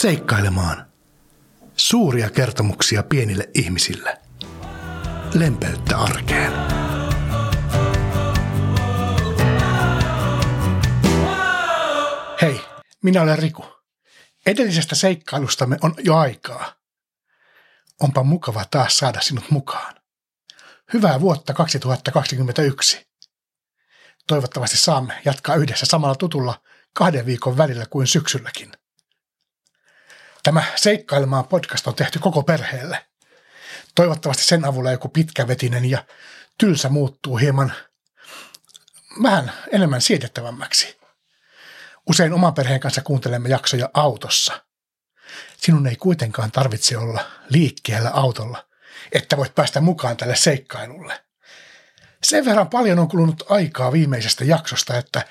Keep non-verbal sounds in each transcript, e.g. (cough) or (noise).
Seikkailemaan. Suuria kertomuksia pienille ihmisille. Lempeyttä arkeen. Hei, minä olen Riku. Edellisestä seikkailustamme on jo aikaa. Onpa mukava taas saada sinut mukaan. Hyvää vuotta 2021. Toivottavasti saamme jatkaa yhdessä samalla tutulla kahden viikon välillä kuin syksylläkin. Tämä Seikkailemaan podcast on tehty koko perheelle. Toivottavasti sen avulla joku pitkävetinen ja tylsä muuttuu hieman vähän enemmän siedettävämmäksi. Usein oman perheen kanssa kuuntelemme jaksoja autossa. Sinun ei kuitenkaan tarvitse olla liikkeellä autolla, että voit päästä mukaan tälle seikkailulle. Sen verran paljon on kulunut aikaa viimeisestä jaksosta, että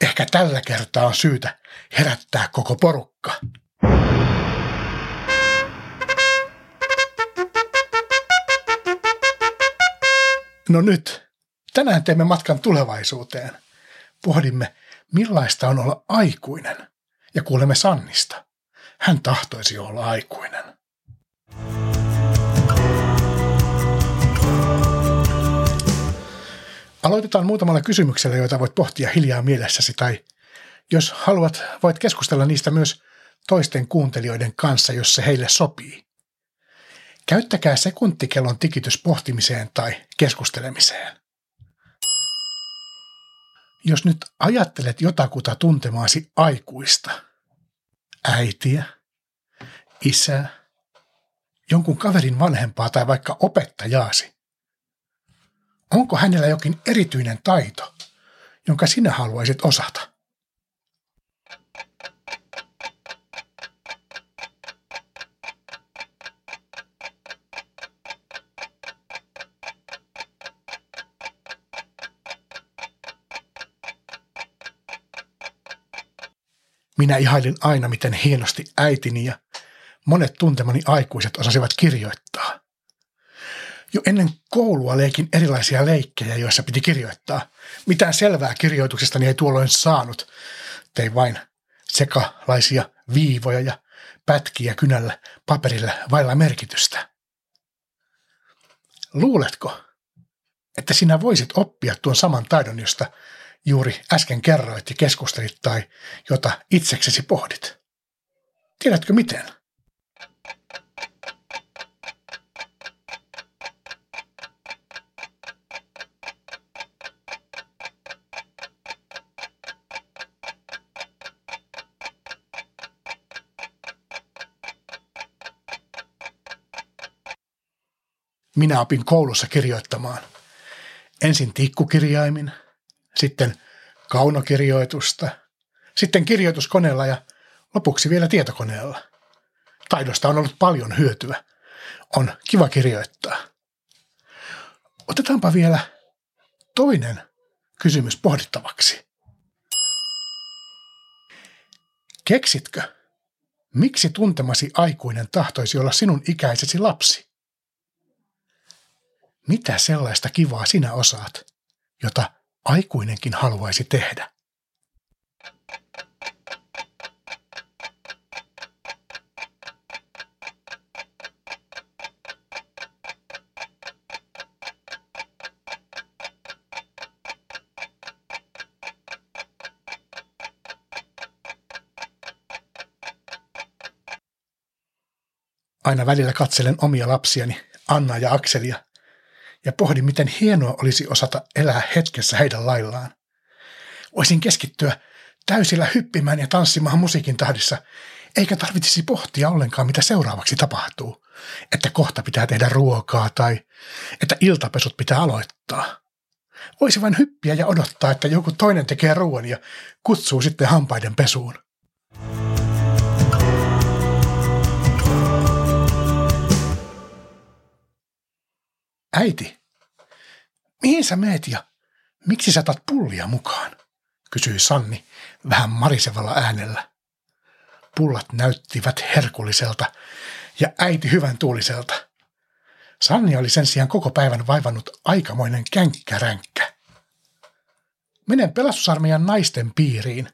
ehkä tällä kertaa on syytä herättää koko porukka. No nyt, tänään teemme matkan tulevaisuuteen. Pohdimme, millaista on olla aikuinen. Ja kuulemme Sannista. Hän tahtoisi olla aikuinen. Aloitetaan muutamalla kysymyksellä, joita voit pohtia hiljaa mielessäsi tai jos haluat, voit keskustella niistä myös toisten kuuntelijoiden kanssa, jos se heille sopii. Käyttäkää sekuntikellon tikitys pohtimiseen tai keskustelemiseen. Jos nyt ajattelet jotakuta tuntemaasi aikuista, äitiä, isää, jonkun kaverin vanhempaa tai vaikka opettajaasi, onko hänellä jokin erityinen taito, jonka sinä haluaisit osata? Minä ihailin aina, miten hienosti äitini ja monet tuntemani aikuiset osasivat kirjoittaa. Jo ennen koulua leikin erilaisia leikkejä, joissa piti kirjoittaa. Mitään selvää kirjoituksestani ei tuolloin saanut. Tein vain sekalaisia viivoja ja pätkiä kynällä paperilla vailla merkitystä. Luuletko, että sinä voisit oppia tuon saman taidon, josta juuri äsken kerroit ja keskustelit tai jota itseksesi pohdit? Tiedätkö miten? Minä opin koulussa kirjoittamaan. Ensin tikkukirjaimin, sitten kaunokirjoitusta, sitten kirjoituskoneella ja lopuksi vielä tietokoneella. Taidosta on ollut paljon hyötyä. On kiva kirjoittaa. Otetaanpa vielä toinen kysymys pohdittavaksi. Keksitkö, miksi tuntemasi aikuinen tahtoisi olla sinun ikäisesi lapsi? Mitä sellaista kivaa sinä osaat, jota aikuinenkin haluaisi tehdä. Aina välillä katselen omia lapsiani, Anna ja Akselia, ja pohdin, miten hienoa olisi osata elää hetkessä heidän laillaan. Voisin keskittyä täysillä hyppimään ja tanssimaan musiikin tahdissa, eikä tarvitsisi pohtia ollenkaan, mitä seuraavaksi tapahtuu. Että kohta pitää tehdä ruokaa tai että iltapesut pitää aloittaa. Voisi vain hyppiä ja odottaa, että joku toinen tekee ruoan ja kutsuu sitten hampaiden pesuun. Äiti, mihin sä meet ja miksi sä otat pullia mukaan? kysyi Sanni vähän marisevalla äänellä. Pullat näyttivät herkulliselta ja äiti hyvän tuuliselta. Sanni oli sen sijaan koko päivän vaivannut aikamoinen känkkäränkkä. Menen pelastusarmeijan naisten piiriin.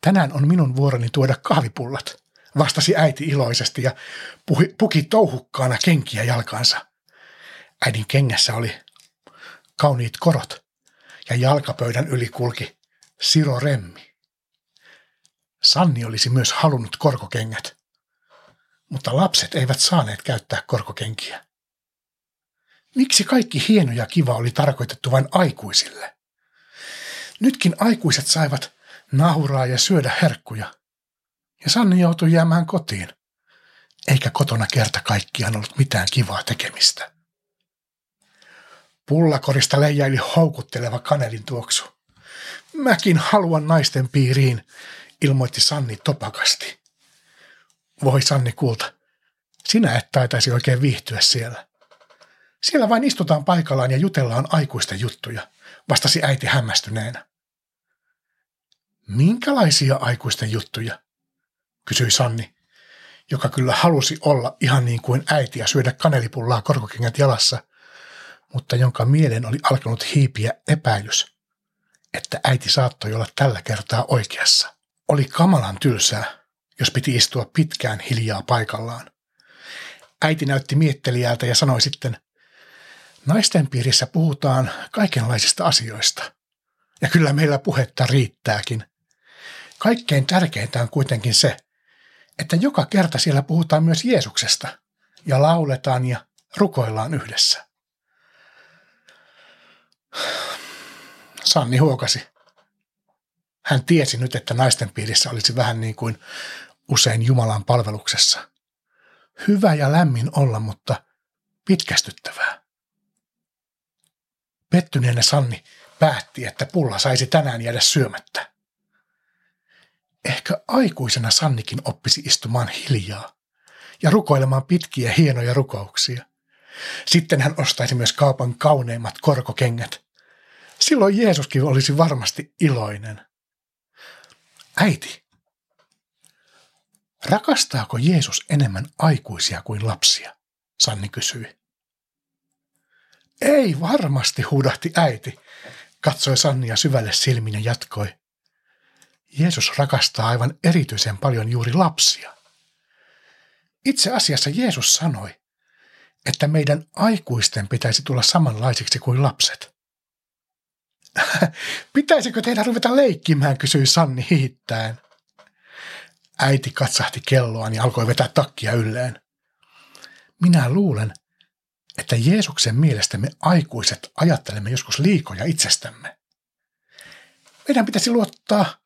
Tänään on minun vuoroni tuoda kahvipullat, vastasi äiti iloisesti ja puhi, puki touhukkaana kenkiä jalkansa. Äidin kengässä oli kauniit korot ja jalkapöydän yli kulki Siro Remmi. Sanni olisi myös halunnut korkokengät, mutta lapset eivät saaneet käyttää korkokenkiä. Miksi kaikki hieno ja kiva oli tarkoitettu vain aikuisille? Nytkin aikuiset saivat nauraa ja syödä herkkuja. Ja Sanni joutui jäämään kotiin. Eikä kotona kerta kaikkiaan ollut mitään kivaa tekemistä. Pullakorista leijaili houkutteleva kanelin tuoksu. Mäkin haluan naisten piiriin, ilmoitti Sanni topakasti. Voi Sanni kulta, sinä et taitaisi oikein viihtyä siellä. Siellä vain istutaan paikallaan ja jutellaan aikuisten juttuja, vastasi äiti hämmästyneenä. Minkälaisia aikuisten juttuja? kysyi Sanni, joka kyllä halusi olla ihan niin kuin äiti ja syödä kanelipullaa korkokengät jalassa, mutta jonka mielen oli alkanut hiipiä epäilys, että äiti saattoi olla tällä kertaa oikeassa. Oli kamalan tylsää, jos piti istua pitkään hiljaa paikallaan. Äiti näytti miettelijältä ja sanoi sitten, naisten piirissä puhutaan kaikenlaisista asioista. Ja kyllä meillä puhetta riittääkin. Kaikkein tärkeintä on kuitenkin se, että joka kerta siellä puhutaan myös Jeesuksesta ja lauletaan ja rukoillaan yhdessä. Sanni huokasi. Hän tiesi nyt, että naisten piirissä olisi vähän niin kuin usein Jumalan palveluksessa. Hyvä ja lämmin olla, mutta pitkästyttävää. Pettyneenä Sanni päätti, että pulla saisi tänään jäädä syömättä. Ehkä aikuisena Sannikin oppisi istumaan hiljaa ja rukoilemaan pitkiä hienoja rukouksia. Sitten hän ostaisi myös kaupan kauneimmat korkokengät. Silloin Jeesuskin olisi varmasti iloinen. Äiti, rakastaako Jeesus enemmän aikuisia kuin lapsia? Sanni kysyi. Ei varmasti, huudahti äiti. Katsoi Sannia syvälle silmin ja jatkoi. Jeesus rakastaa aivan erityisen paljon juuri lapsia. Itse asiassa Jeesus sanoi, että meidän aikuisten pitäisi tulla samanlaisiksi kuin lapset. (laughs) Pitäisikö teidän ruveta leikkimään, kysyi Sanni hiittäen. Äiti katsahti kelloaan ja alkoi vetää takkia ylleen. Minä luulen, että Jeesuksen mielestä me aikuiset ajattelemme joskus liikoja itsestämme. Meidän pitäisi luottaa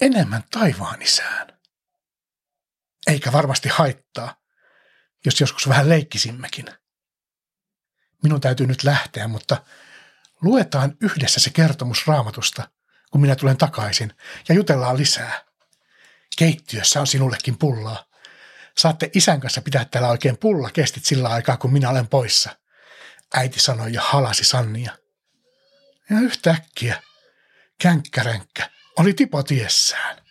enemmän taivaan isään. Eikä varmasti haittaa, jos joskus vähän leikkisimmekin. Minun täytyy nyt lähteä, mutta luetaan yhdessä se kertomus raamatusta, kun minä tulen takaisin, ja jutellaan lisää. Keittiössä on sinullekin pullaa. Saatte isän kanssa pitää täällä oikein pulla kestit sillä aikaa, kun minä olen poissa. Äiti sanoi ja halasi Sannia. Ja yhtäkkiä, känkkäränkkä, oli Tipo tiessään.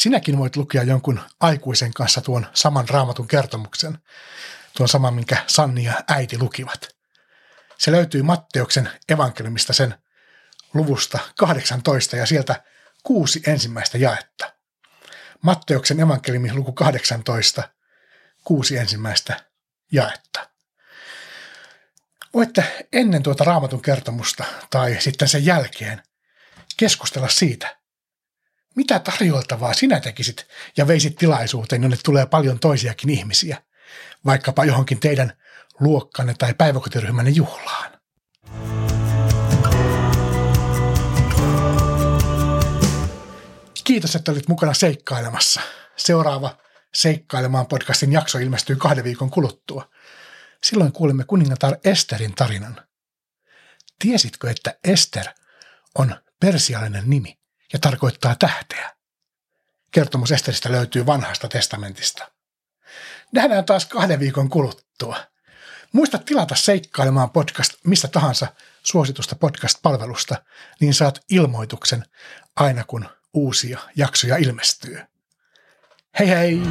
Sinäkin voit lukea jonkun aikuisen kanssa tuon saman raamatun kertomuksen, tuon saman, minkä Sanni ja äiti lukivat. Se löytyy Matteuksen evankeliumista sen luvusta 18 ja sieltä kuusi ensimmäistä jaetta. Matteuksen evankeliumi luku 18, kuusi ensimmäistä jaetta. Voitte ennen tuota raamatun kertomusta tai sitten sen jälkeen keskustella siitä, mitä tarjoltavaa sinä tekisit ja veisit tilaisuuteen, jonne tulee paljon toisiakin ihmisiä, vaikkapa johonkin teidän luokkanne tai päiväkotiryhmänne juhlaan. Kiitos, että olit mukana seikkailemassa. Seuraava Seikkailemaan podcastin jakso ilmestyy kahden viikon kuluttua. Silloin kuulemme kuningatar Esterin tarinan. Tiesitkö, että Ester on persialainen nimi ja tarkoittaa tähteä? Kertomus Esteristä löytyy vanhasta testamentista. Nähdään taas kahden viikon kuluttua. Muista tilata seikkailemaan podcast mistä tahansa suositusta podcast-palvelusta, niin saat ilmoituksen aina kun uusia jaksoja ilmestyy. Hei hei!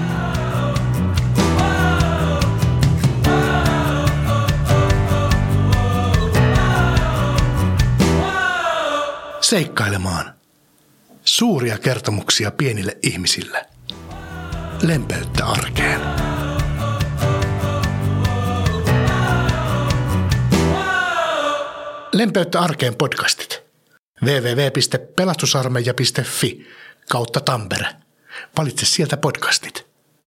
Seikkailemaan. Suuria kertomuksia pienille ihmisille. Lempeyttä arkeen. Lempeyttä arkeen podcastit. www.pelastusarmeija.fi kautta Tampere. Valitse sieltä podcastit.